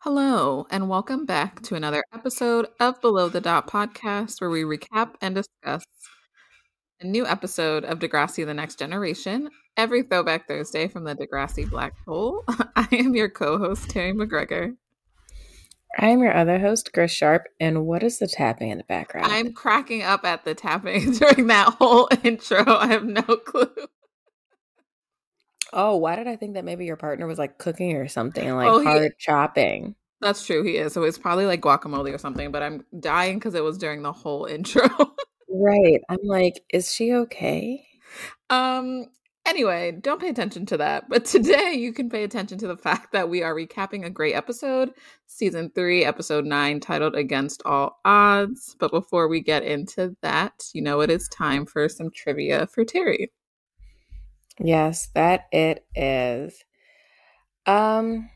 Hello, and welcome back to another episode of Below the Dot podcast, where we recap and discuss a new episode of Degrassi The Next Generation every Throwback Thursday from the Degrassi Black Hole. I am your co host, Terry McGregor. I'm your other host, Chris Sharp, and what is the tapping in the background? I'm cracking up at the tapping during that whole intro. I have no clue. Oh, why did I think that maybe your partner was like cooking or something, like Oh, he- hard chopping? That's true, he is. So it's probably like guacamole or something, but I'm dying because it was during the whole intro. Right. I'm like, is she okay? Um. Anyway, don't pay attention to that. But today you can pay attention to the fact that we are recapping a great episode, season three, episode nine, titled Against All Odds. But before we get into that, you know it is time for some trivia for Terry. Yes, that it is. Um,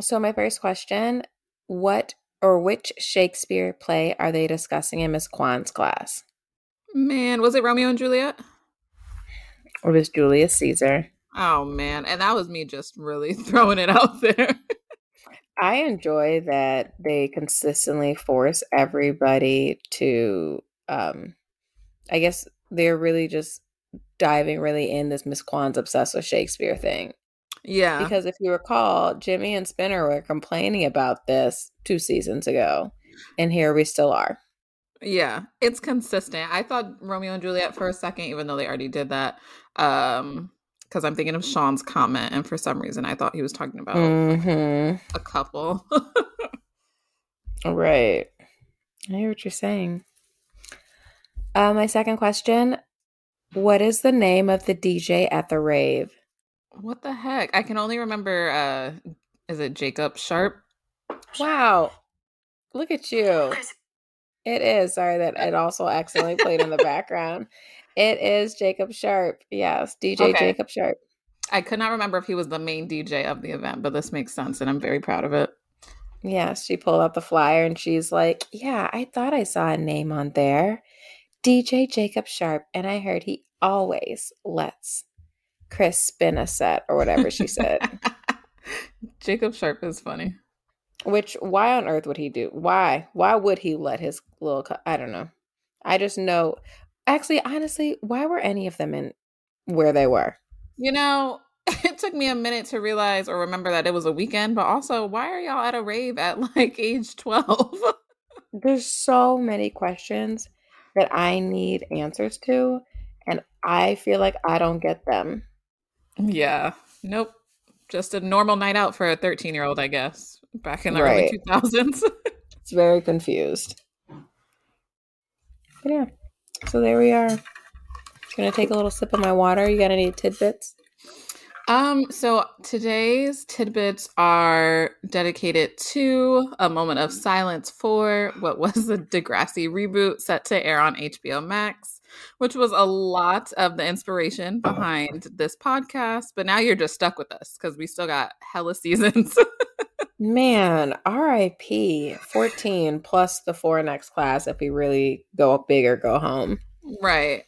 so my first question, what or which Shakespeare play are they discussing in Miss Kwan's class? Man, was it Romeo and Juliet? Or was Julius Caesar? Oh man, and that was me just really throwing it out there. I enjoy that they consistently force everybody to um I guess they're really just diving really in this Miss Kwan's obsessed with Shakespeare thing. yeah. Because if you recall, Jimmy and Spinner were complaining about this two seasons ago. And here we still are. Yeah, it's consistent. I thought Romeo and Juliet for a second, even though they already did that. Um, because I'm thinking of Sean's comment, and for some reason I thought he was talking about Mm-hmm. a couple. Right. I hear what you're saying. Uh, my second question What is the name of the DJ at the rave? what the heck? I can only remember uh is it Jacob Sharp? Wow. Look at you. It is. Sorry that it also accidentally played in the background. It is Jacob Sharp. Yes, DJ Okay. Jacob Sharp. I could not remember if he was the main DJ of the event, but this makes sense and I'm very proud of it. Yes, she pulled out the flyer and she's like, Yeah, I thought I saw a name on there. DJ Jacob Sharp. And I heard he always lets Chris spin a set or whatever she said. Jacob Sharp is funny. Which, why on earth would he do? Why? Why would he let his little, co- I don't know. I just know. Actually, honestly, why were any of them in where they were? You know, it took me a minute to realize or remember that it was a weekend, but also why are y'all at a rave at like age 12? There's so many questions that I need answers to, and I feel like I don't get them. Yeah. Nope. Just a normal night out for a 13 year old, I guess, back in the Right. early 2000s. It's very confused. But yeah, so there we are. Gonna take a little sip of my water. You got any tidbits? um, so today's tidbits are dedicated to a moment of silence for what was the Degrassi reboot set to air on HBO Max, which was a lot of the inspiration behind this podcast. But now you're just stuck with us because we still got hella seasons. Man, RIP 14 plus the four next class if we really go up big or go home. Right.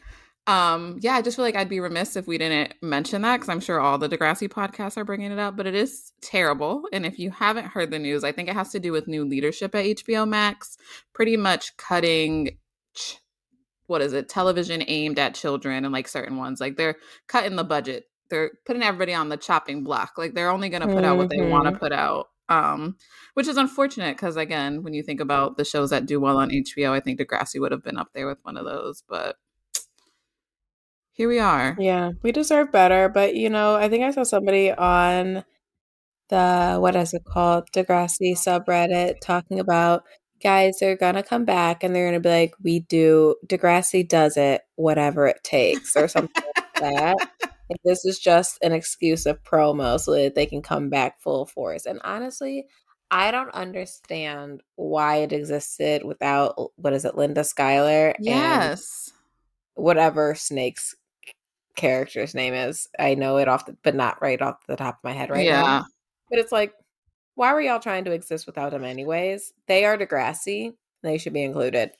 Um, yeah, I just feel like I'd be remiss if we didn't mention that because I'm sure all the Degrassi podcasts are bringing it up, but it is terrible. And if you haven't heard the news, I think it has to do with new leadership at HBO Max, pretty much cutting, ch- what is it, television aimed at children and like certain ones. Like they're cutting the budget, they're putting everybody on the chopping block. Like they're only going to put out what they want to Mhm. put out. Um, which is unfortunate because again, when you think about the shows that do well on HBO, I think Degrassi would have been up there with one of those, but here we are. Yeah, we deserve better, but you know, I think I saw somebody on the what is it called, Degrassi subreddit talking about guys, they're gonna come back and they're gonna be like, we do Degrassi does it, whatever it takes, or something like that. Like, this is just an excuse of promo so that they can come back full force. And honestly, I don't understand why it existed without what is it, Linda Schuyler and Yes. whatever snakes character's name is. I know it off, the, but not right off the top of my head right yeah. now. But it's like, why were y'all trying to exist without him anyways? They are Degrassi. They should be included.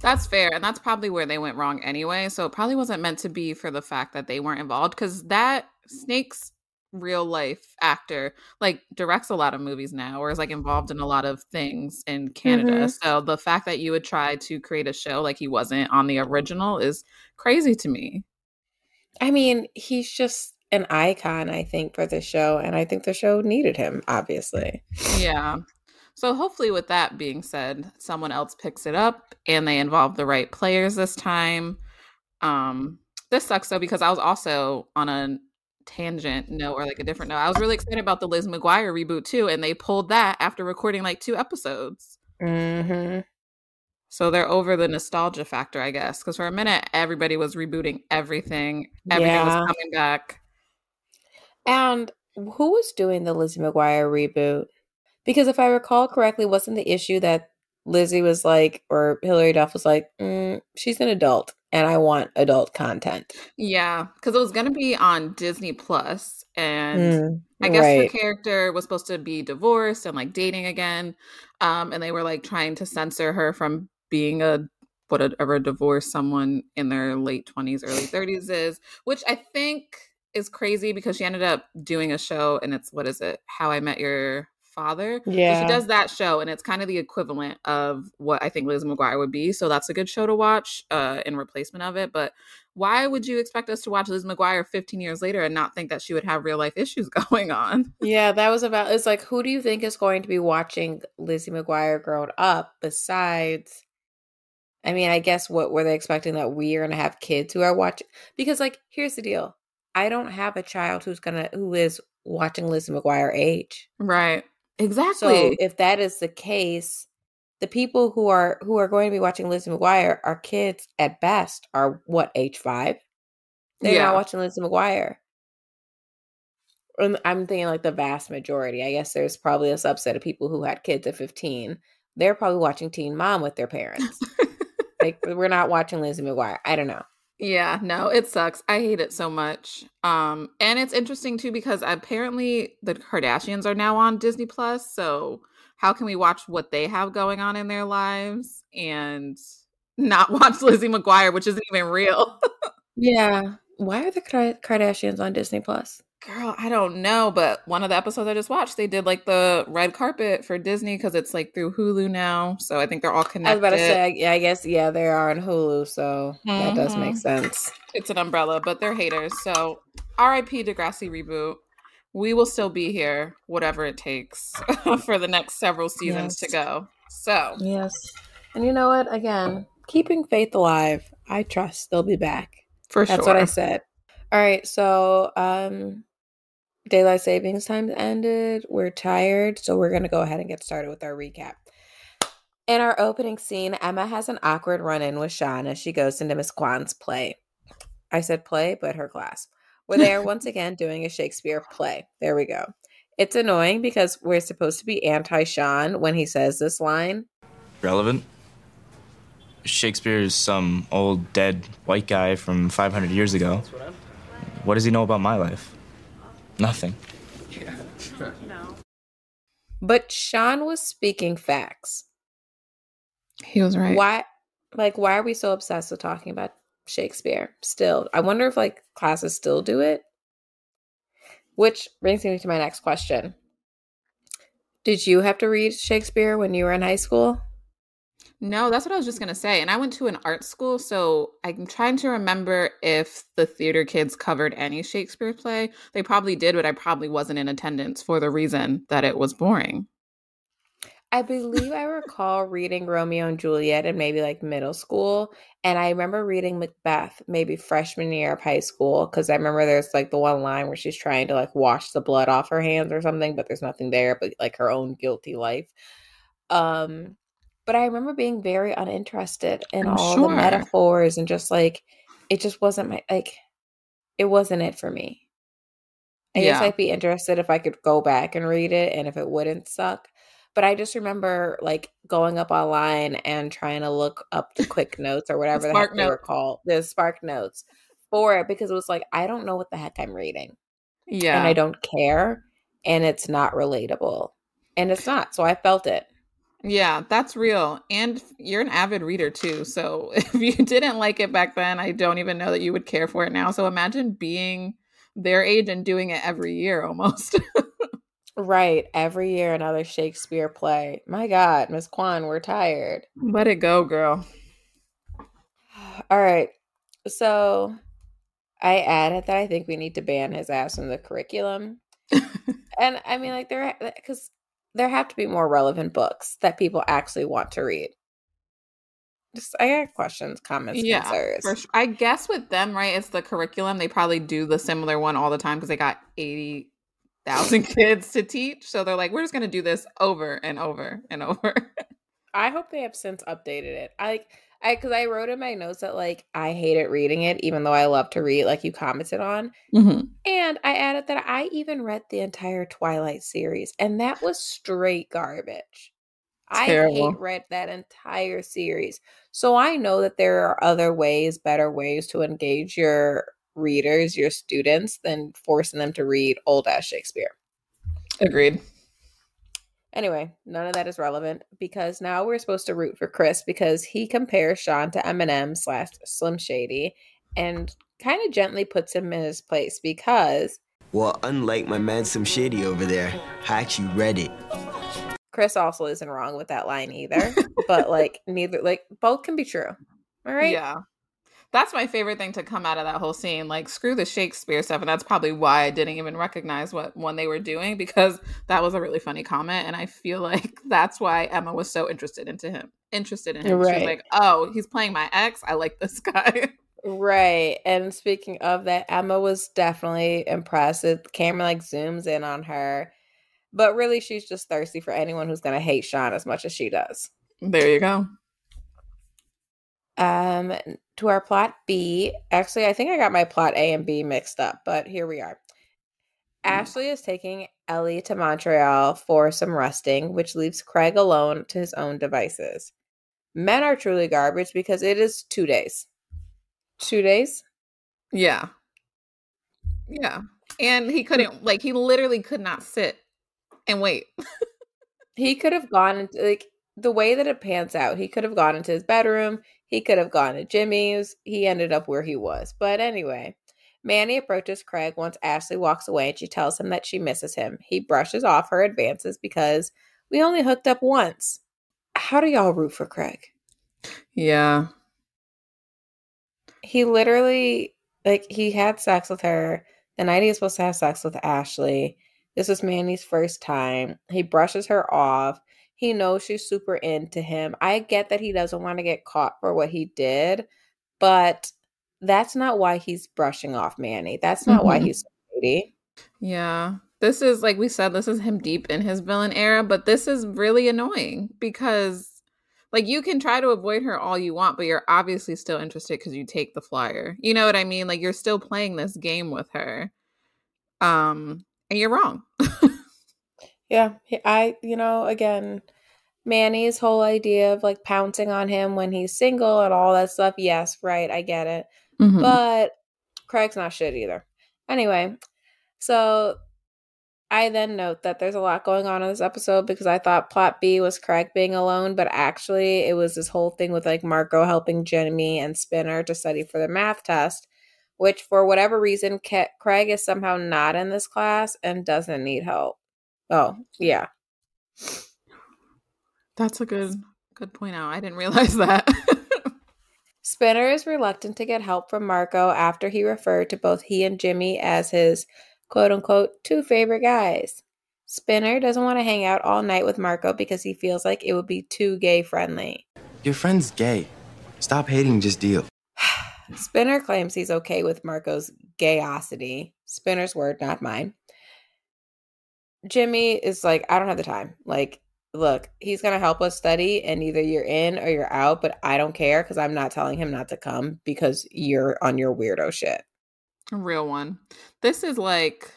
That's fair. And that's probably where they went wrong anyway. So it probably wasn't meant to be for the fact that they weren't involved because that Snake's real life actor like directs a lot of movies now or is like involved in a lot of things in Canada. Mm-hmm. So the fact that you would try to create a show like he wasn't on the original is crazy to me. I mean, he's just an icon, I think, for the show. And I think the show needed him, obviously. Yeah. So hopefully, with that being said, someone else picks it up and they involve the right players this time. Um, this sucks though because I was also on a tangent note or like a different note. I was really excited about the Liz McGuire reboot too, and they pulled that after recording like two episodes. Mm-hmm. So they're over the nostalgia factor, I guess, because for a minute everybody was rebooting everything. Everything yeah. was coming back. And who was doing the Lizzie McGuire reboot? Because if I recall correctly, wasn't the issue that Lizzie was like, or Hilary Duff was like, mm, she's an adult and I want adult content. Yeah, because it was going to be on Disney Plus, and mm, I guess right. her character was supposed to be divorced and like dating again, um, and they were like trying to censor her from being a whatever divorced someone in their late twenties, early thirties is, which I think is crazy because she ended up doing a show, and it's what is it? How I Met Your father. Yeah. she does that show, and it's kind of the equivalent of what I think Liz McGuire would be. So that's a good show to watch uh, in replacement of it. But why would you expect us to watch Liz McGuire 15 years later and not think that she would have real life issues going on? Yeah, that was about. It's like, who do you think is going to be watching Lizzie McGuire grown up besides? I mean, I guess what were they expecting that we are going to have kids who are watching? Because, like, here's the deal: I don't have a child who's gonna who is watching Lizzie McGuire age. Right. Exactly. So if that is the case, the people who are who are going to be watching Lizzie McGuire are kids at best are what age five? They're yeah. not watching Lizzie McGuire. I'm thinking like the vast majority. I guess there's probably a subset of people who had kids at 15. They're probably watching Teen Mom with their parents. like we're not watching Lizzie McGuire. I don't know. Yeah, no, it sucks. I hate it so much. Um, and it's interesting too because apparently the Kardashians are now on Disney Plus. So how can we watch what they have going on in their lives and not watch Lizzie McGuire, which isn't even real? yeah. Why are the Kardashians on Disney Plus? Girl, I don't know, but one of the episodes I just watched, they did like the red carpet for Disney because it's like through Hulu now. So I think they're all connected. I was about to say, yeah, I guess, yeah, they are on Hulu. So mm-hmm. that does make mm-hmm. sense. It's an umbrella, but they're haters. So RIP Degrassi reboot. We will still be here, whatever it takes, for the next several seasons yes. to go. So, yes. And you know what? Again, keeping faith alive. I trust they'll be back. For That's sure. That's what I said. All right. So, um, daylight savings time ended. We're tired, so we're going to go ahead and get started with our recap. In our opening scene, Emma has an awkward run in with Sean as she goes into Miss Kwan's play. I said play, but her class, where they are once again doing a Shakespeare play. There we go. It's annoying because we're supposed to be anti Sean when he says this line. Relevant? Shakespeare is some old dead white guy from 500 years ago. What does he know about my life? Nothing. Yeah. no. But Sean was speaking facts. He was right. Why like why are we so obsessed with talking about Shakespeare still? I wonder if like classes still do it. Which brings me to my next question. Did you have to read Shakespeare when you were in high school? No, that's what I was just going to say. And I went to an art school, so I'm trying to remember if the theater kids covered any Shakespeare play. They probably did, but I probably wasn't in attendance for the reason that it was boring. I believe I recall reading Romeo and Juliet in maybe like middle school. And I remember reading Macbeth maybe freshman year of high school because I remember there's like the one line where she's trying to like wash the blood off her hands or something, but there's nothing there but like her own guilty life. Um, but I remember being very uninterested in I'm all sure. the metaphors and just like it just wasn't my like it wasn't it for me. I yeah. guess I'd be interested if I could go back and read it and if it wouldn't suck. But I just remember like going up online and trying to look up the quick notes or whatever the, the heck they were called. The SparkNotes for it because it was like, I don't know what the heck I'm reading. Yeah. And I don't care. And it's not relatable. And it's not. So I felt it. Yeah, that's real. And you're an avid reader too. So if you didn't like it back then, I don't even know that you would care for it now. So imagine being their age and doing it every year almost. right. Every year, another Shakespeare play. My God, Miss Kwan, we're tired. Let it go, girl. All right. So I added that I think we need to ban his ass from the curriculum. and I mean, like, there, because there have to be more relevant books that people actually want to read. Just I got questions, comments, yeah, concerns. Sure. I guess with them, right? It's the curriculum. They probably do the similar one all the time because they got eighty thousand kids to teach. So they're like, we're just gonna do this over and over and over. I hope they have since updated it. I like I because I wrote in my notes that like I hated reading it, even though I love to read, like you commented on. Mm-hmm. And I added that I even read the entire Twilight series, and that was straight garbage. Terrible. I hate read that entire series. So I know that there are other ways, better ways to engage your readers, your students, than forcing them to read old ass Shakespeare. Agreed. Anyway, none of that is relevant because now we're supposed to root for Chris because he compares Sean to Eminem slash Slim Shady and kind of gently puts him in his place because. Well, unlike my man Slim Shady over there, I actually read it. Chris also isn't wrong with that line either, but like neither, like both can be true. All right. Yeah that's my favorite thing to come out of that whole scene. Like, screw the Shakespeare stuff. And that's probably why I didn't even recognize what one they were doing because that was a really funny comment. And I feel like that's why Emma was so interested into him, interested in him. Right. She was like, oh, he's playing my ex. I like this guy. Right. And speaking of that, Emma was definitely impressed. The camera like zooms in on her. But really, she's just thirsty for anyone who's going to hate Sean as much as she does. There you go. Um, to our plot B. Actually, I think I got my plot A and B mixed up, but here we are. Mm. Ashley is taking Ellie to Montreal for some resting, which leaves Craig alone to his own devices. Men are truly garbage because it is two days. Two days? Yeah. Yeah. And he couldn't, like, he literally could not sit and wait. he could have gone into, like, the way that it pans out, he could have gone into his bedroom. He could have gone to Jimmy's. He ended up where he was. But anyway, Manny approaches Craig once Ashley walks away and she tells him that she misses him. He brushes off her advances because we only hooked up once. How do y'all root for Craig? Yeah. He literally, like, he had sex with her the night he was supposed to have sex with Ashley. This was Manny's first time. He brushes her off. He knows she's super into him. I get that he doesn't want to get caught for what he did, but that's not why he's brushing off Manny. That's not mm-hmm. why he's shady. Yeah. This is like we said, this is him deep in his villain era, but this is really annoying because like you can try to avoid her all you want, but you're obviously still interested because you take the flyer. You know what I mean? Like you're still playing this game with her. Um, and you're wrong. Yeah, I, you know, again, Manny's whole idea of like pouncing on him when he's single and all that stuff. Yes, right, I get it. Mm-hmm. But Craig's not shit either. Anyway, so I then note that there's a lot going on in this episode because I thought plot B was Craig being alone, but actually it was this whole thing with like Marco helping Jimmy and Spinner to study for the math test, which for whatever reason, Craig is somehow not in this class and doesn't need help. Oh, yeah. That's a good good point out. I didn't realize that. Spinner is reluctant to get help from Marco after he referred to both he and Jimmy as his quote unquote two favorite guys. Spinner doesn't want to hang out all night with Marco because he feels like it would be too gay friendly. Your friend's gay. Stop hating, just deal. Spinner claims he's okay with Marco's gayosity. Spinner's word, not mine. Jimmy is like, I don't have the time. Like, look, he's going to help us study, and either you're in or you're out, but I don't care because I'm not telling him not to come because you're on your weirdo shit. A real one. This is like,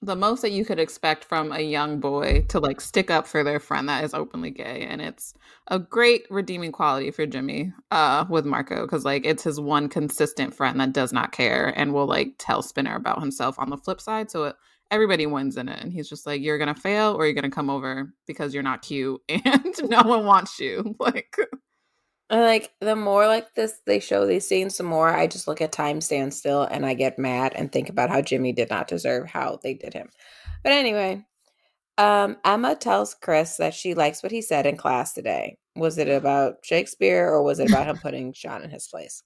the most that you could expect from a young boy to like stick up for their friend that is openly gay and it's a great redeeming quality for Jimmy uh with Marco cuz like it's his one consistent friend that does not care and will like tell Spinner about himself on the flip side so it, everybody wins in it and he's just like you're going to fail or you're going to come over because you're not cute and no one wants you like And like the more like this they show these scenes, the more I just look at time stand still and I get mad and think about how Jimmy did not deserve how they did him. But anyway, um, Emma tells Chris that she likes what he said in class today. Was it about Shakespeare or was it about him putting Sean in his place?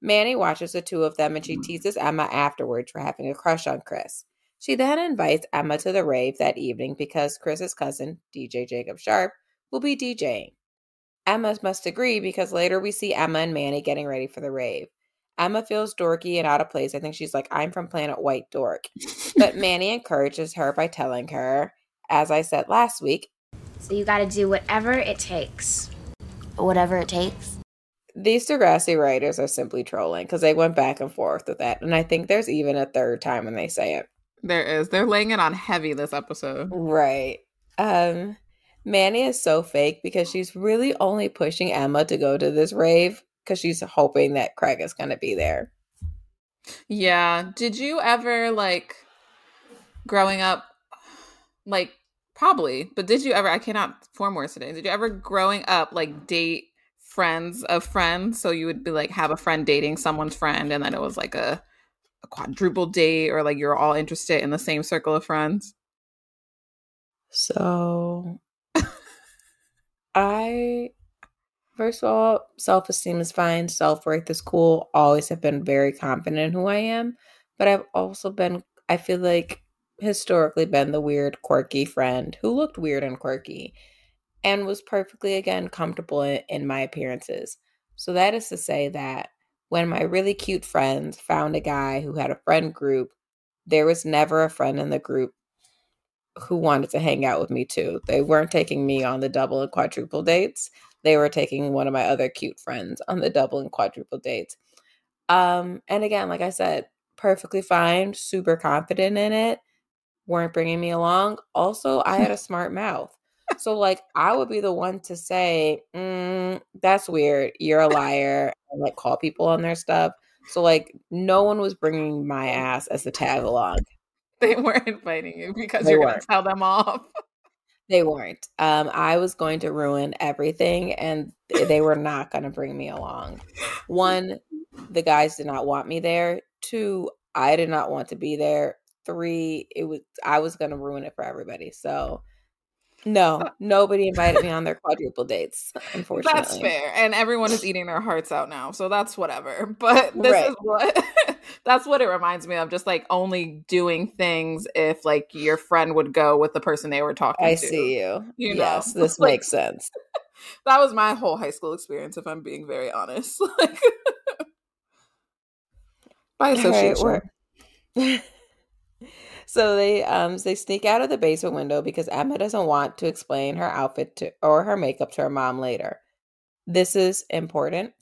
Manny watches the two of them and she teases Emma afterwards for having a crush on Chris. She then invites Emma to the rave that evening because Chris's cousin, DJ Jacob Sharp, will be DJing. Emma must agree because later we see Emma and Manny getting ready for the rave. Emma feels dorky and out of place. I think she's like, I'm from Planet White Dork. But Manny encourages her by telling her, as I said last week, So you gotta do whatever it takes. Whatever it takes. these Degrassi writers are simply trolling because they went back and forth with that. And I think there's even a third time when they say it. There is they're laying it on heavy this episode Right. Um, Manny is so fake because she's really only pushing Emma to go to this rave because she's hoping that Craig is going to be there. Yeah. Did you ever like growing up like probably, but did you ever I cannot form words today. Did you ever growing up like date friends of friends? So you would be like have a friend dating someone's friend and then it was like a, a quadruple date or like you're all interested in the same circle of friends? So, I, first of all, self esteem is fine. Self worth is cool. Always have been very confident in who I am. But I've also been, I feel like, historically been the weird, quirky friend who looked weird and quirky and was perfectly, again, comfortable in, in my appearances. So, that is to say that when my really cute friends found a guy who had a friend group, there was never a friend in the group who wanted to hang out with me too. They weren't taking me on the double and quadruple dates. They were taking one of my other cute friends on the double and quadruple dates. Um, and again, like I said, perfectly fine, super confident in it. Weren't bringing me along. Also, I had a smart mouth. So, like, I would be the one to say, mm, that's weird. You're a liar. And, like, call people on their stuff. So, like, no one was bringing my ass as the tag along. They weren't inviting you because They you're gonna tell them off. They weren't. Um, I was going to ruin everything, and they were not going to bring me along. One, the guys did not want me there. Two, I did not want to be there. Three, it was I was going to ruin it for everybody. So, no, nobody invited me on their quadruple dates. Unfortunately, That's fair. And everyone is eating their hearts out now. So that's whatever. But this Right. is what that's what it reminds me of. Just like only doing things if like your friend would go with the person they were talking I to. I see you. You yes, know, this like- makes sense. That was my whole high school experience, if I'm being very honest. Like by right, association. we're- so they um they sneak out of the basement window because Emma doesn't want to explain her outfit to or her makeup to her mom later. This is important.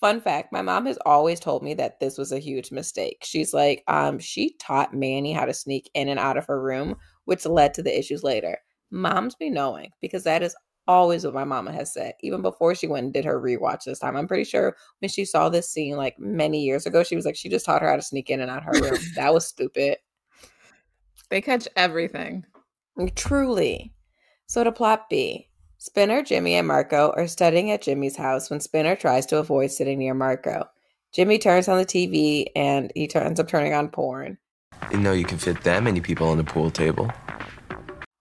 Fun fact, my mom has always told me that this was a huge mistake. She's like, um, she taught Manny how to sneak in and out of her room, which led to the issues later. Moms be knowing because that is always what my mama has said, even before she went and did her rewatch this time. I'm pretty sure when she saw this scene like many years ago, she was like, she just taught her how to sneak in and out her room. that was stupid. They catch everything. Truly. So to plot B, Spinner, Jimmy, and Marco are studying at Jimmy's house when Spinner tries to avoid sitting near Marco. Jimmy turns on the TV and he turns up turning on porn. You know you can fit that many people on the pool table.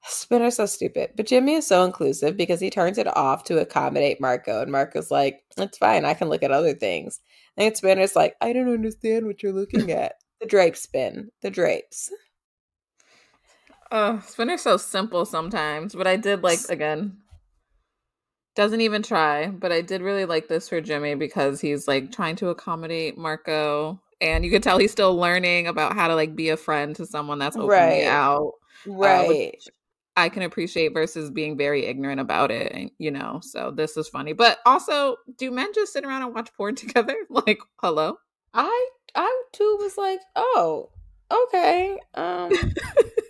Spinner's so stupid, but Jimmy is so inclusive because he turns it off to accommodate Marco, and Marco's like, "It's fine, I can look at other things." And Spinner's like, "I don't understand what you're looking at." the drape spin, the drapes. Oh, Spinner's so simple sometimes, but I did like again. Doesn't even try, but I did really like this for Jimmy because he's like trying to accommodate Marco, and you could tell he's still learning about how to like be a friend to someone that's openly Right. out. Right. which I can appreciate versus being very ignorant about it, and, you know. So this is funny, but also, do men just sit around and watch porn together? Like, hello? I I too was like, oh, okay. Um,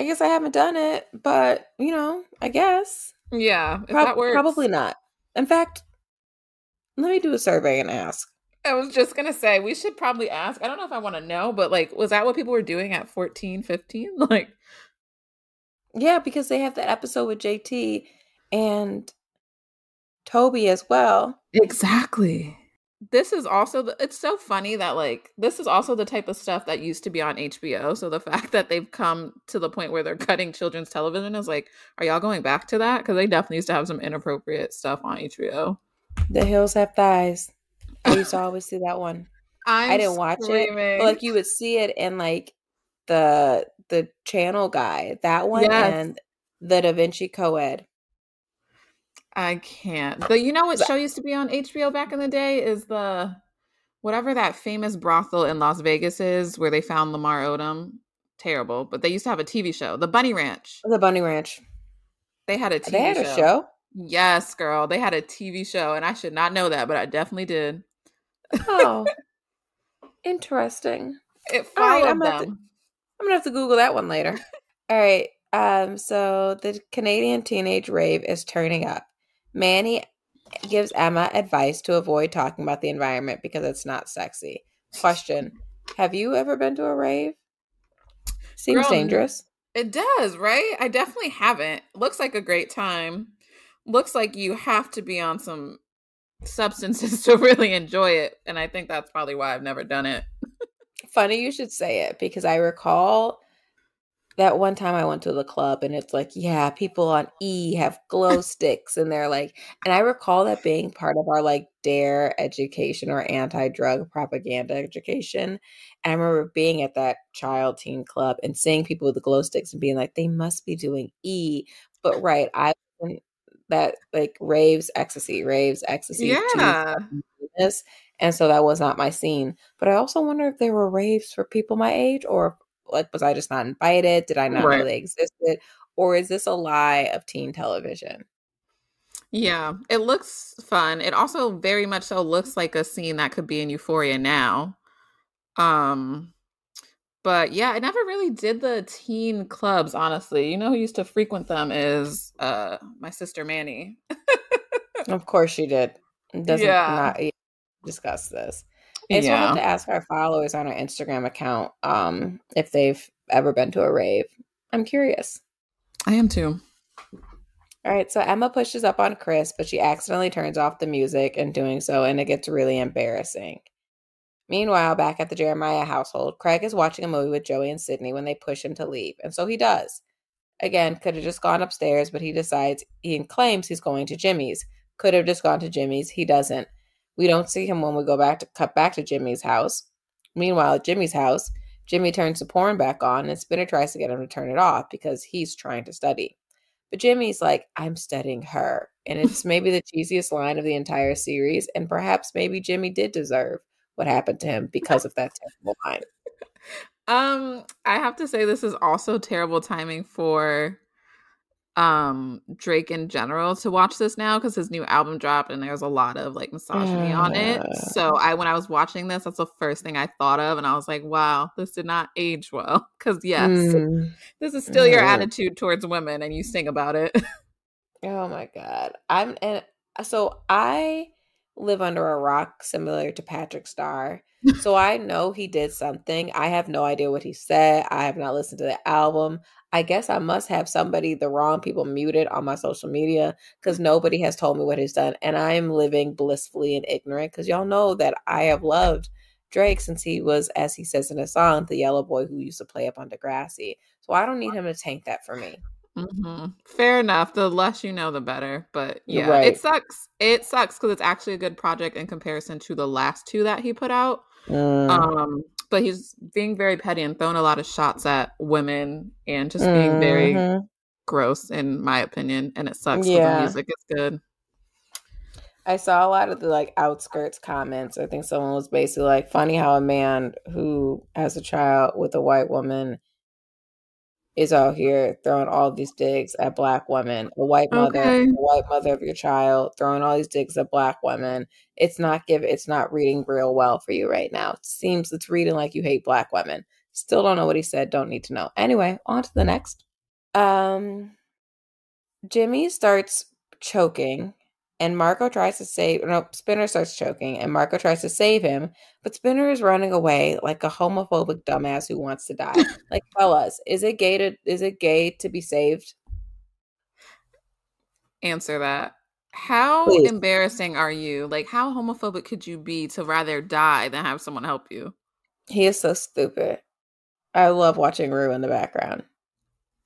I guess I haven't done it, but you know, I guess Yeah, if Prob- that works. probably not. In fact, let me do a survey and ask. I was just gonna say we should probably ask. I don't know if I want to know, but like, was that what people were doing at 14, 15? Like, Yeah, because they have that episode with JT and Toby as well. exactly. This is also the, it's so funny that like this is also the type of stuff that used to be on HBO. So the fact that they've come to the point where they're cutting children's television is like, are y'all going back to that? Because they definitely used to have some inappropriate stuff on HBO. The Hills Have Thighs. I used to always see that one. I'm I didn't watch it, but like you would see it in like the the channel guy, that one Yes. and the Da Vinci Coed. I can't. But you know what show used to be on HBO back in the day is the whatever that famous brothel in Las Vegas is where they found Lamar Odom. Terrible, but they used to have a TV show, The Bunny Ranch. The Bunny Ranch. They had a TV they had show. a show. Yes, girl. They had a TV show, and I should not know that, but I definitely did. Oh, interesting. It right, followed I'm gonna have to- them. I'm gonna have to Google that one later. All right. Um, so the Canadian teenage rave is turning up. Manny gives Emma advice to avoid talking about the environment because it's not sexy. Question: Have you ever been to a rave? Seems Girl, dangerous. It does, right? I definitely haven't. Looks like a great time. Looks like you have to be on some substances to really enjoy it. And I think that's probably why I've never done it. Funny you should say it because I recall that one time I went to the club and it's like, yeah, people on E have glow sticks and they're like, and I recall that being part of our like DARE education or anti-drug propaganda education. And I remember being at that child teen club and seeing people with the glow sticks and being like, they must be doing E. But right, I that like raves ecstasy, raves ecstasy. Yeah. And so that was not my scene. But I also wonder if there were raves for people my age or like was I just not invited? Did I not Right. know they existed? Or is this a lie of teen television? Yeah. It looks fun. It also very much so looks like a scene that could be in Euphoria now. Um but yeah, I never really did the teen clubs, honestly. You know who used to frequent them is uh my sister Manny. Of course she did. Doesn't Yeah. not discuss this. I just wanted Yeah. to ask our followers on our Instagram account um if they've ever been to a rave. I'm curious. I am too. All right, so Emma pushes up on Chris, but she accidentally turns off the music in doing so, and it gets really embarrassing. Meanwhile, back at the Jeremiah household, Craig is watching a movie with Joey and Sydney when they push him to leave, and so he does. Again, could have just gone upstairs, but he decides he claims he's going to Jimmy's. Could have just gone to Jimmy's. He doesn't. We don't see him when we go back to cut back to Jimmy's house. Meanwhile, at Jimmy's house, Jimmy turns the porn back on, and Spinner tries to get him to turn it off because he's trying to study. But Jimmy's like, I'm studying her. And it's maybe the cheesiest line of the entire series. And perhaps maybe Jimmy did deserve what happened to him because of that terrible line. Um, I have to say this is also terrible timing for um Drake in general to watch this now because his new album dropped and there's a lot of like misogyny on it. Uh. So I when I was watching this, that's the first thing I thought of, and I was like, wow, this did not age well. Cause yes, Mm. this is still your attitude towards women and you sing about it. Oh my God. I'm and so I live under a rock similar to Patrick Star. So I know he did something. I have no idea what he said. I have not listened to the album. I guess I must have somebody, the wrong people muted on my social media because nobody has told me what he's done. And I'm living blissfully and ignorant because y'all know that I have loved Drake since he was, as he says in a song, the yellow boy who used to play up on Degrassi. So I don't need him to tank that for me. hmm Fair enough. The less you know, the better. But yeah, Right. it sucks. It sucks because it's actually a good project in comparison to the last two that he put out. Mm. Um, but he's being very petty and throwing a lot of shots at women and just being very Mhm. gross, in my opinion. And it sucks. 'cause Yeah. the music is good. I saw a lot of the like outskirts comments. I think someone was basically like, funny how a man who has a child with a white woman is out here throwing all these digs at black women. A white mother, Okay. a white mother of your child, throwing all these digs at black women. It's not give. It's not reading real well for you right now. It seems it's reading like you hate black women. Still don't know what he said. Don't need to know. Anyway, on to the next. Um, Jimmy starts choking, and Marco tries to save. No, Spinner starts choking, and Marco tries to save him, but Spinner is running away like a homophobic dumbass who wants to die. like, fellas, is it gay to is it gay to be saved? Answer that. How Please. embarrassing are you? Like, how homophobic could you be to rather die than have someone help you? He is so stupid. I love watching Rue in the background.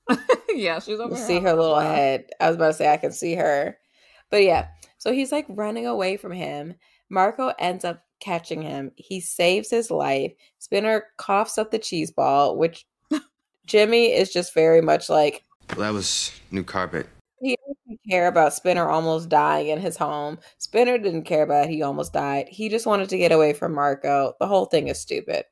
yeah, she's over see her little head. I was about to say I can see her. But yeah, so he's like running away from him. Marco ends up catching him. He saves his life. Spinner coughs up the cheese ball, which Jimmy is just very much like Well, that was new carpet. he didn't care about Spinner almost dying in his home. Spinner didn't care about he almost died. He just wanted to get away from Marco. The whole thing is stupid.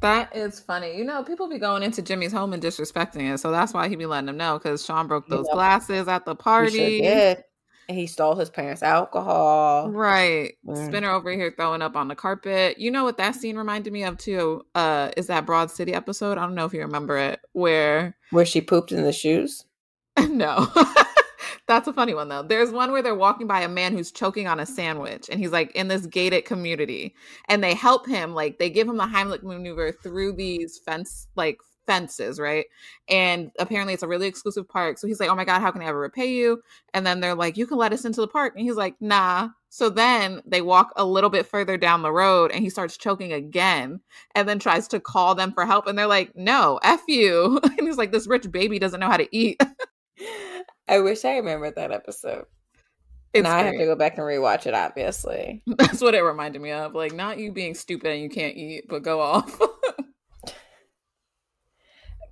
That is funny. You know, people be going into Jimmy's home and disrespecting it, so that's why he be letting them know because Sean broke those Yep. glasses at the He party. sure did. And he stole his parents' alcohol. Right. Mm. Spinner over here throwing up on the carpet. You know what that scene reminded me of too? Uh is that Broad City episode? I don't know if you remember it, where Where she pooped in the shoes. no. That's a funny one though. There's one where they're walking by a man who's choking on a sandwich and he's like in this gated community and they help him like they give him the Heimlich maneuver through these fence like fences, right? And apparently it's a really exclusive park. So he's like, "Oh my god, how can I ever repay you?" And then they're like, "You can let us into the park." And he's like, "Nah." So then they walk a little bit further down the road and he starts choking again and then tries to call them for help and they're like, "No, F you." And he's like, "This rich baby doesn't know how to eat." I wish I remembered that episode. It's now I have to go back and rewatch it, obviously. That's what it reminded me of. Like, not you being stupid and you can't eat, but go off.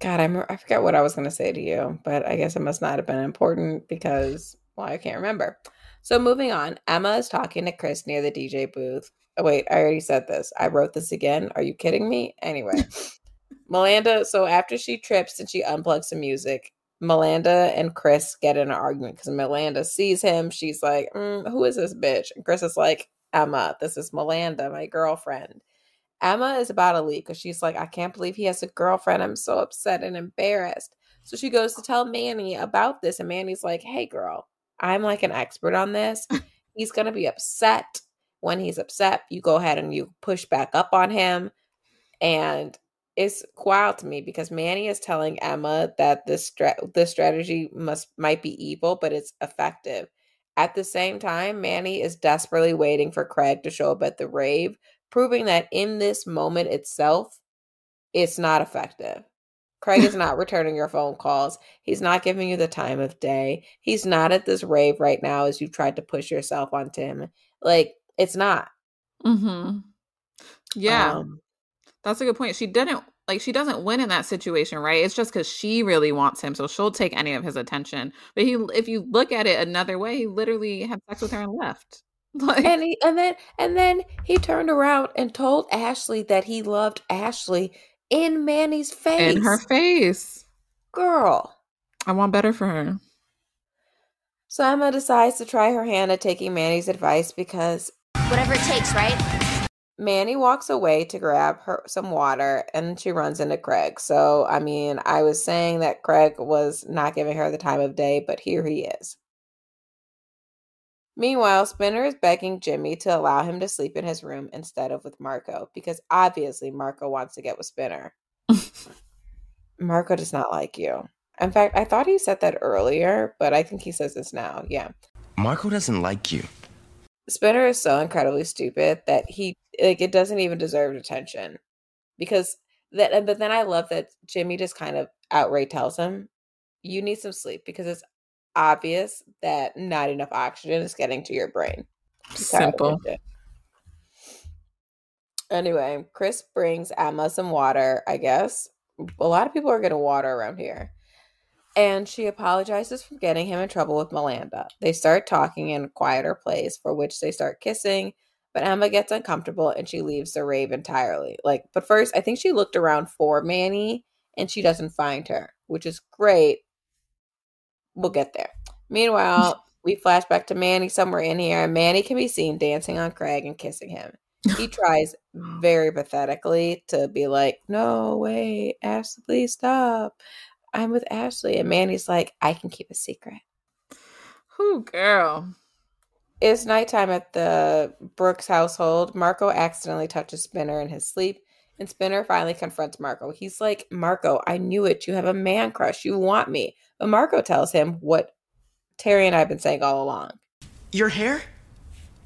God, I'm, I forgot what I was going to say to you, but I guess it must not have been important because, well, I can't remember. So moving on, Emma is talking to Chris near the DJ booth. Oh, wait, I already said this. I wrote this again. Are you kidding me? Anyway, Melanda, so after she trips and she unplugs the music, Melanda and Chris get in an argument because Melanda sees him. She's like, mm, Who is this bitch? And Chris is like, Emma, this is Melanda, my girlfriend. Emma is about to leave because she's like, I can't believe he has a girlfriend. I'm so upset and embarrassed. So she goes to tell Manny about this, and Manny's like, Hey, girl, I'm like an expert on this. He's going to be upset. When he's upset, you go ahead and you push back up on him. And it's wild to me because Manny is telling Emma that this stra- this strategy must might be evil, but it's effective. At the same time, Manny is desperately waiting for Craig to show up at the rave, proving that in this moment itself, it's not effective. Craig is not returning your phone calls. He's not giving you the time of day. He's not at this rave right now as you've tried to push yourself onto him. Like, it's not. mm-hmm. Yeah, Um, that's a good point. She didn't like she doesn't win in that situation, right? It's just because she really wants him, so she'll take any of his attention. But he, if you look at it another way, he literally had sex with her and left. Like, and he, and then and then he turned around and told Ashley that he loved Ashley in Manny's face. in her face. girl. I want better for her. So Emma decides to try her hand at taking Manny's advice because Whatever it takes, right? Manny walks away to grab her some water and she runs into Craig. So I mean, I was saying that Craig was not giving her the time of day, but here he is. Meanwhile, Spinner is begging Jimmy to allow him to sleep in his room instead of with Marco because obviously Marco wants to get with Spinner. Marco does not like you. In fact, I thought he said that earlier, but I think he says this now. Yeah. Marco doesn't like you. Spinner is so incredibly stupid that he like it doesn't even deserve attention. Because that but then I love that Jimmy just kind of outright tells him, you need some sleep because it's obvious that not enough oxygen is getting to your brain. Just how it Simple. Anyway, Chris brings Emma some water, I guess. A lot of people are getting water around here. And she apologizes for getting him in trouble with Melanda. They start talking in a quieter place, for which they start kissing, but Emma gets uncomfortable and she leaves the rave entirely. Like, but first, I think she looked around for Manny and she doesn't find her, which is great. We'll get there. Meanwhile, we flash back to Manny somewhere in here, and Manny can be seen dancing on Craig and kissing him. He tries very pathetically to be like, No, wait, Ashley, please stop. I'm with Ashley. And Manny's like, I can keep a secret. Who girl? It's nighttime at the Brooks household. Marco accidentally touches Spinner in his sleep, and Spinner finally confronts Marco. He's like, Marco, I knew it. You have a man crush. You want me. But Marco tells him what Terry and I have been saying all along. Your hair?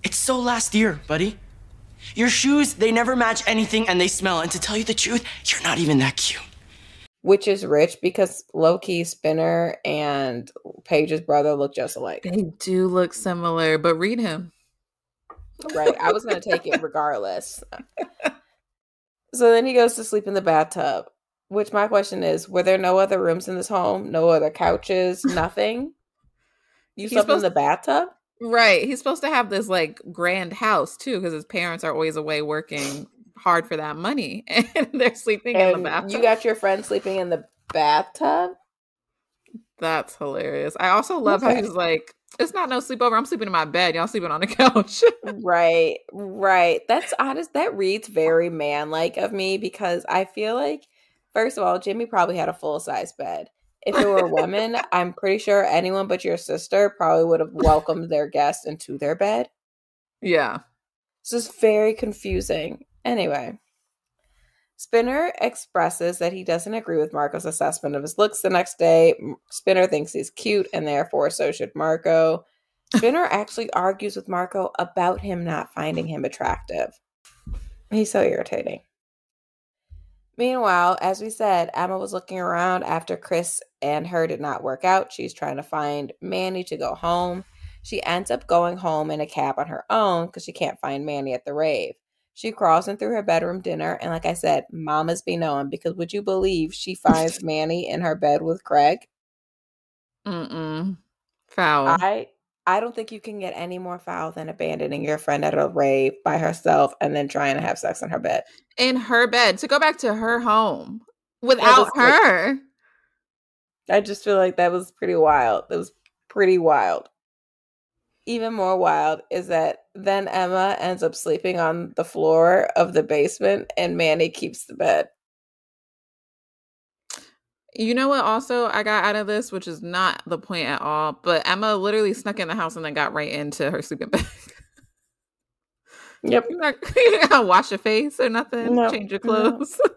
It's so last year, buddy. Your shoes, they never match anything and they smell. And to tell you the truth, you're not even that cute. Which is rich because Loki, Spinner, and Paige's brother look just alike. They do look similar, but read him. Right. I was going to take it regardless. so then he goes to sleep in the bathtub, which my question is were there no other rooms in this home? No other couches? Nothing? You He's slept in supposed- the bathtub? Right. He's supposed to have this like grand house too, because his parents are always away working hard for that money, and they're sleeping in the And bathtub. you got your friend sleeping in the bathtub? That's hilarious. I also love how he's like, "It's not no sleepover. I'm sleeping in my bed. Y'all sleeping on the couch." right, right. That's honest. That reads very man like of me because I feel like, first of all, Jimmy probably had a full size bed. If it were a woman, I'm pretty sure anyone but your sister probably would have welcomed their guest into their bed. yeah. This is very confusing. Anyway, Spinner expresses that he doesn't agree with Marco's assessment of his looks the next day. Spinner thinks he's cute, and therefore so should Marco. Spinner actually argues with Marco about him not finding him attractive. He's so irritating. Meanwhile, as we said, Emma was looking around after Chris and her did not work out. She's trying to find Manny to go home. She ends up going home in a cab on her own because she can't find Manny at the rave. She crawls in through her bedroom dinner, and like I said, mamas be knowing because would you believe she finds Manny in her bed with Craig? Mm-mm. Foul. I I don't think you can get any more foul than abandoning your friend at a rave by herself and then trying to have sex in her bed. in her bed to go back to her home without was like- her. I just feel like that was pretty wild. That was pretty wild. Even more wild is that then Emma ends up sleeping on the floor of the basement and Manny keeps the bed. You know what? Also, I got out of this, which is not the point at all. But Emma literally snuck in the house and then got right into her sleeping bag. Yep. You're not, you gotta wash your face or nothing. No, change your no. clothes.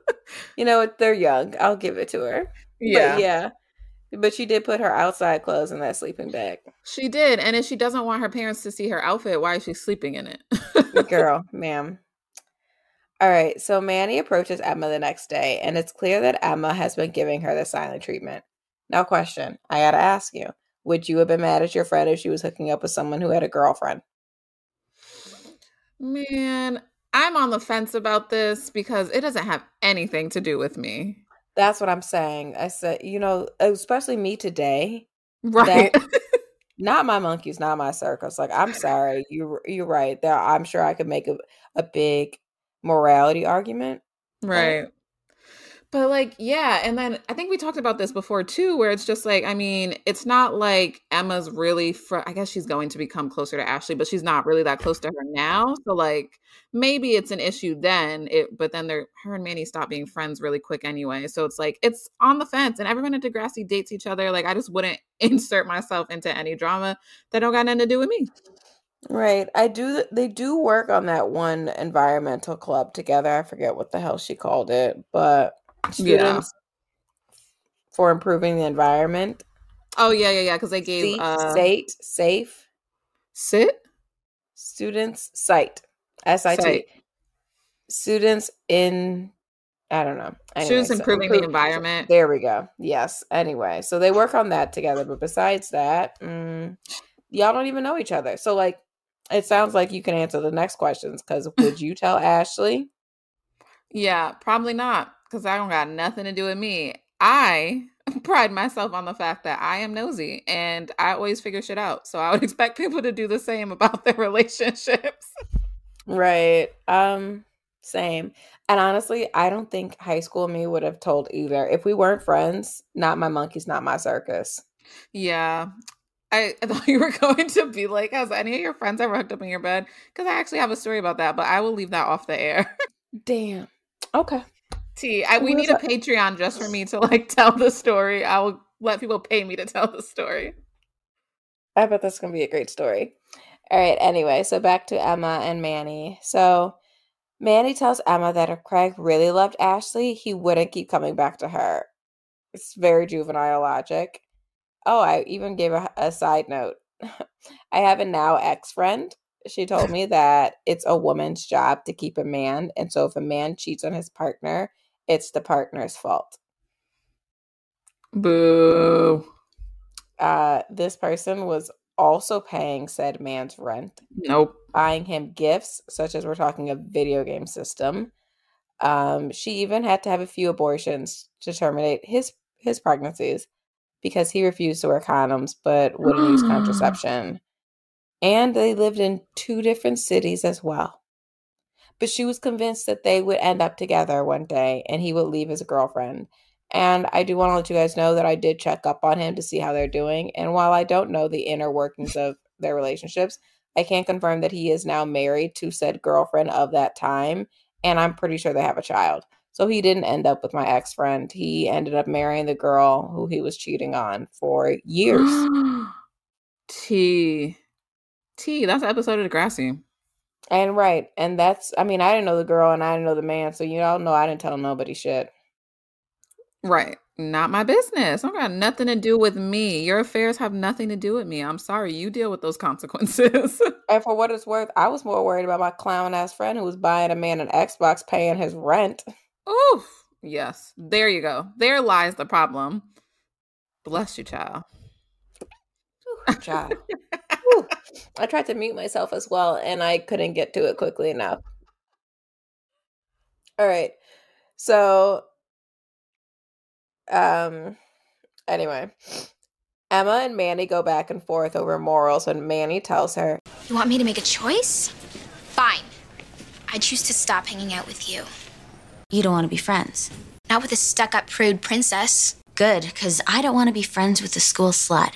You know what? They're young. I'll give it to her. yeah, But yeah. But she did put her outside clothes in that sleeping bag. she did. And if she doesn't want her parents to see her outfit, why is she sleeping in it? Girl, ma'am. All right. So Manny approaches Emma the next day, and it's clear that Emma has been giving her the silent treatment. Now, question I got to ask you Would you have been mad at your friend if she was hooking up with someone who had a girlfriend? Man, I'm on the fence about this because it doesn't have anything to do with me. That's what I'm saying. I said, you know, especially me today. Right. Not my monkeys, not my circus. Like, I'm sorry. You you're right. There, I'm sure I could make a, a big morality argument. Right. But like, yeah, and then I think we talked about this before too, where it's just like, I mean, it's not like Emma's really fr- I guess she's going to become closer to Ashley, but she's not really that close to her now. So like maybe it's an issue then, it but then they're her and Manny stop being friends really quick anyway. So it's like it's on the fence and everyone at Degrassi dates each other. Like I just wouldn't insert myself into any drama that don't got nothing to do with me. Right. I do they do work on that one environmental club together. I forget what the hell she called it, but Yeah. for improving the environment. Oh yeah, yeah, yeah. Because they gave Safe, uh state, safe sit. students site. S I T. Site. Students in I don't know. Students so improving the environment. There we go. Yes. Anyway, so they work on that together, but besides that, mm, y'all don't even know each other. So like it sounds like you can answer the next questions because would you tell Ashley? Yeah, probably not because I don't got nothing to do with me. I pride myself on the fact that I am nosy and I always figure shit out. So I would expect people to do the same about their relationships. Right. Um Same. And honestly, I don't think high school me would have told either. If we weren't friends, not my monkeys, not my circus. Yeah. I, I thought you were going to be like, has any of your friends ever hooked up in your bed? Because I actually have a story about that, but I will leave that off the air. Damn. Okay. T, I, we need a Patreon just for me to like tell the story. I will let people pay me to tell the story. I bet that's gonna be a great story. All right. Anyway, so back to Emma and Manny. So Manny tells Emma that if Craig really loved Ashley, he wouldn't keep coming back to her. It's very juvenile logic. Oh, I even gave a, a side note. I have a now ex friend. She told me that it's a woman's job to keep a man. And so if a man cheats on his partner, it's the partner's fault. Boo. Uh, this person was also paying said man's rent, Nope. buying him gifts, such as we're talking a video game system. Um, she even had to have a few abortions to terminate his his pregnancies because he refused to wear condoms but wouldn't use contraception. And they lived in two different cities as well. But she was convinced that they would end up together one day and he would leave his girlfriend. And I do want to let you guys know that I did check up on him to see how they're doing. And while I don't know the inner workings of their relationships, I can confirm that he is now married to said girlfriend of that time. And I'm pretty sure they have a child. So he didn't end up with my ex friend. He ended up marrying the girl who he was cheating on for years. T. T. That's an episode of Degrassi. and right. And that's, I mean, I didn't know the girl and I didn't know the man. So you all know I didn't tell nobody shit. Right. Not my business. Don't got nothing to do with me. Your affairs have nothing to do with me. I'm sorry. You deal with those consequences. And for what it's worth, I was more worried about my clown ass friend who was buying a man an Xbox paying his rent. Oof. Yes. There you go. There lies the problem. Bless you, child. Child. Whew. I tried to mute myself as well and I couldn't get to it quickly enough. All right. So um anyway, Emma and Manny go back and forth over morals when Manny tells her, You want me to make a choice? Fine. I choose to stop hanging out with you. You don't want to be friends. Not with a stuck up prude princess. Good, because I don't want to be friends with the school slut.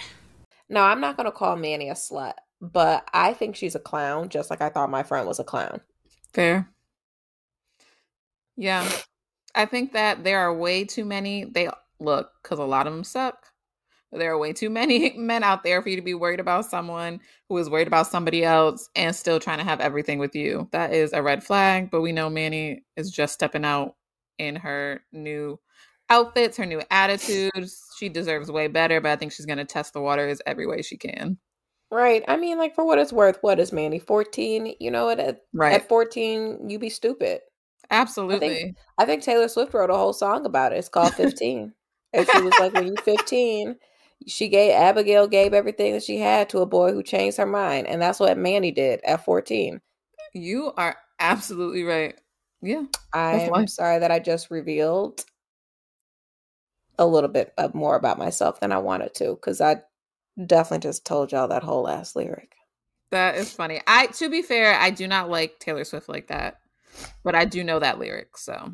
No, I'm not gonna call Manny a slut, but I think she's a clown, just like I thought my friend was a clown. Fair. Yeah. I think that there are way too many. They look, because a lot of them suck. There are way too many men out there for you to be worried about someone who is worried about somebody else and still trying to have everything with you. That is a red flag, but we know Manny is just stepping out in her new outfits, her new attitudes. She deserves way better, but I think she's going to test the waters every way she can. Right. I mean, like for what it's worth, what is Manny? 14? You know what? At, Right. at 14, you be stupid. Absolutely. I think Taylor Swift wrote a whole song about it. It's called 15. and she was like, when you're 15, she gave Abigail gave everything that she had to a boy who changed her mind. And that's what Manny did at 14. You are absolutely right. Yeah. I'm sorry that I just revealed a little bit of more about myself than I wanted to, because I definitely just told y'all that whole ass lyric. That is funny. I to be fair, I do not like Taylor Swift like that. But I do know that lyric, so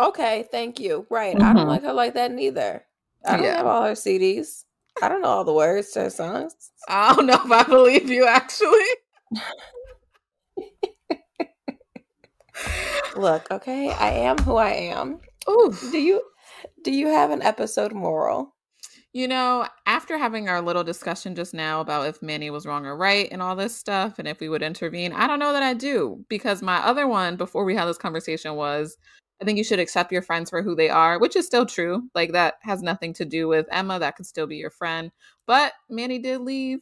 Okay, thank you. Right. I don't Mhm. like her like that neither. I don't Yeah. have all her CDs. I don't know all the words to her songs. I don't know if I believe you actually. Look, okay, I am who I am. Oof. Do you do you have an episode moral? You know, after having our little discussion just now about if Manny was wrong or right and all this stuff and if we would intervene, I don't know that I do because my other one before we had this conversation was I think you should accept your friends for who they are, which is still true. Like that has nothing to do with Emma, that could still be your friend. But Manny did leave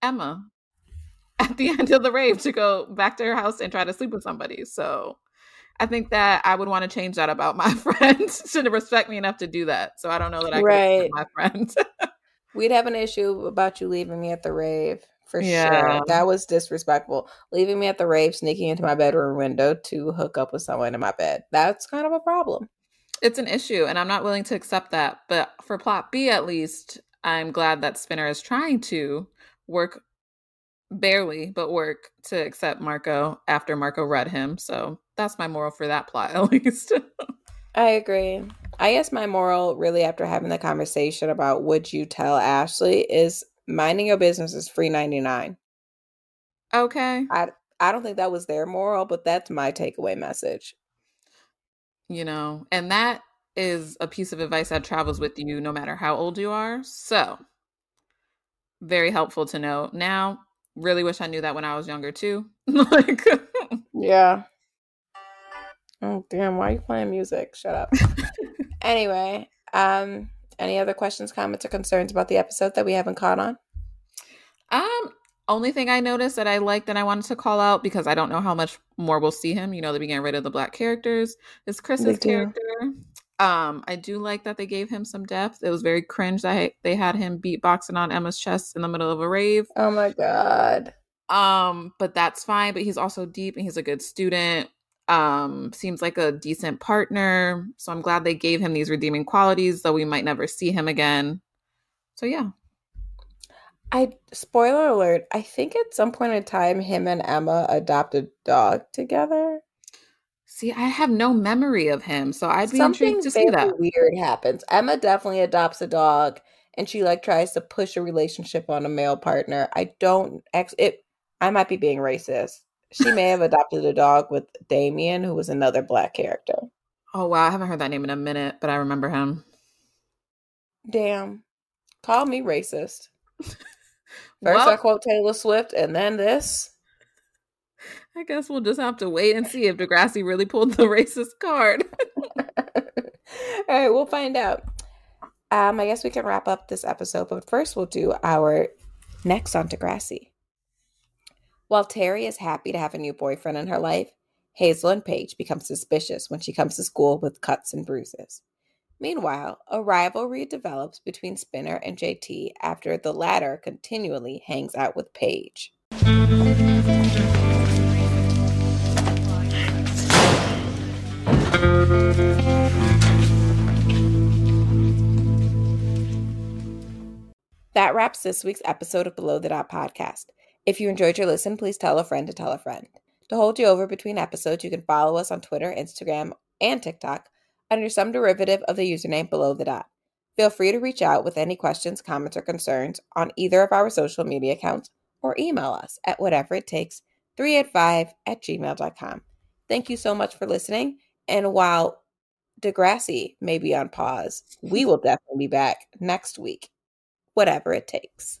Emma at the end of the rave to go back to her house and try to sleep with somebody. So I think that I would want to change that about my friends to respect me enough to do that. So I don't know that I could Right. accept my friend. We'd have an issue about you leaving me at the rave for Yeah. sure. That was disrespectful. Leaving me at the rave, sneaking into my bedroom window to hook up with someone in my bed. That's kind of a problem. it's an issue and I'm not willing to accept that. But for plot B at least, I'm glad that Spinner is trying to work barely, but work to accept Marco after Marco read him. So that's my moral for that plot, at least. I agree. I guess my moral, really, after having the conversation about would you tell Ashley, is minding your business is free ninety nine. Okay. I I don't think that was their moral, but that's my takeaway message. You know, and that is a piece of advice that travels with you no matter how old you are. So, very helpful to know. Now, really wish I knew that when I was younger too. like, yeah. Oh damn! Why are you playing music? Shut up. anyway, um, any other questions, comments, or concerns about the episode that we haven't caught on? Um, only thing I noticed that I liked and I wanted to call out because I don't know how much more we'll see him. You know, they began rid of the black characters. Is Chris's character. Um, I do like that they gave him some depth. It was very cringe that they had him beatboxing on Emma's chest in the middle of a rave. Oh my god. Um, but that's fine. But he's also deep and he's a good student. Um, seems like a decent partner. So I'm glad they gave him these redeeming qualities, though we might never see him again. So yeah. I spoiler alert, I think at some point in time him and Emma adopted a dog together. See, I have no memory of him, so I'd be Something intrigued to see that. Weird happens. Emma definitely adopts a dog, and she like tries to push a relationship on a male partner. I don't ex it. I might be being racist. She may have adopted a dog with Damian, who was another black character. Oh wow, I haven't heard that name in a minute, but I remember him. Damn, call me racist. First, well, I quote Taylor Swift, and then this. I guess we'll just have to wait and see if Degrassi really pulled the racist card. All right, we'll find out. Um, I guess we can wrap up this episode, but first we'll do our next on Degrassi. While Terri is happy to have a new boyfriend in her life, Hazel and Paige become suspicious when she comes to school with cuts and bruises. Meanwhile, a rivalry develops between Spinner and JT after the latter continually hangs out with Paige. That wraps this week's episode of Below the Dot podcast. If you enjoyed your listen, please tell a friend to tell a friend. To hold you over between episodes, you can follow us on Twitter, Instagram, and TikTok under some derivative of the username Below the Dot. Feel free to reach out with any questions, comments, or concerns on either of our social media accounts or email us at whatever it takes 385 at gmail.com. Thank you so much for listening. And while Degrassi may be on pause, we will definitely be back next week, whatever it takes.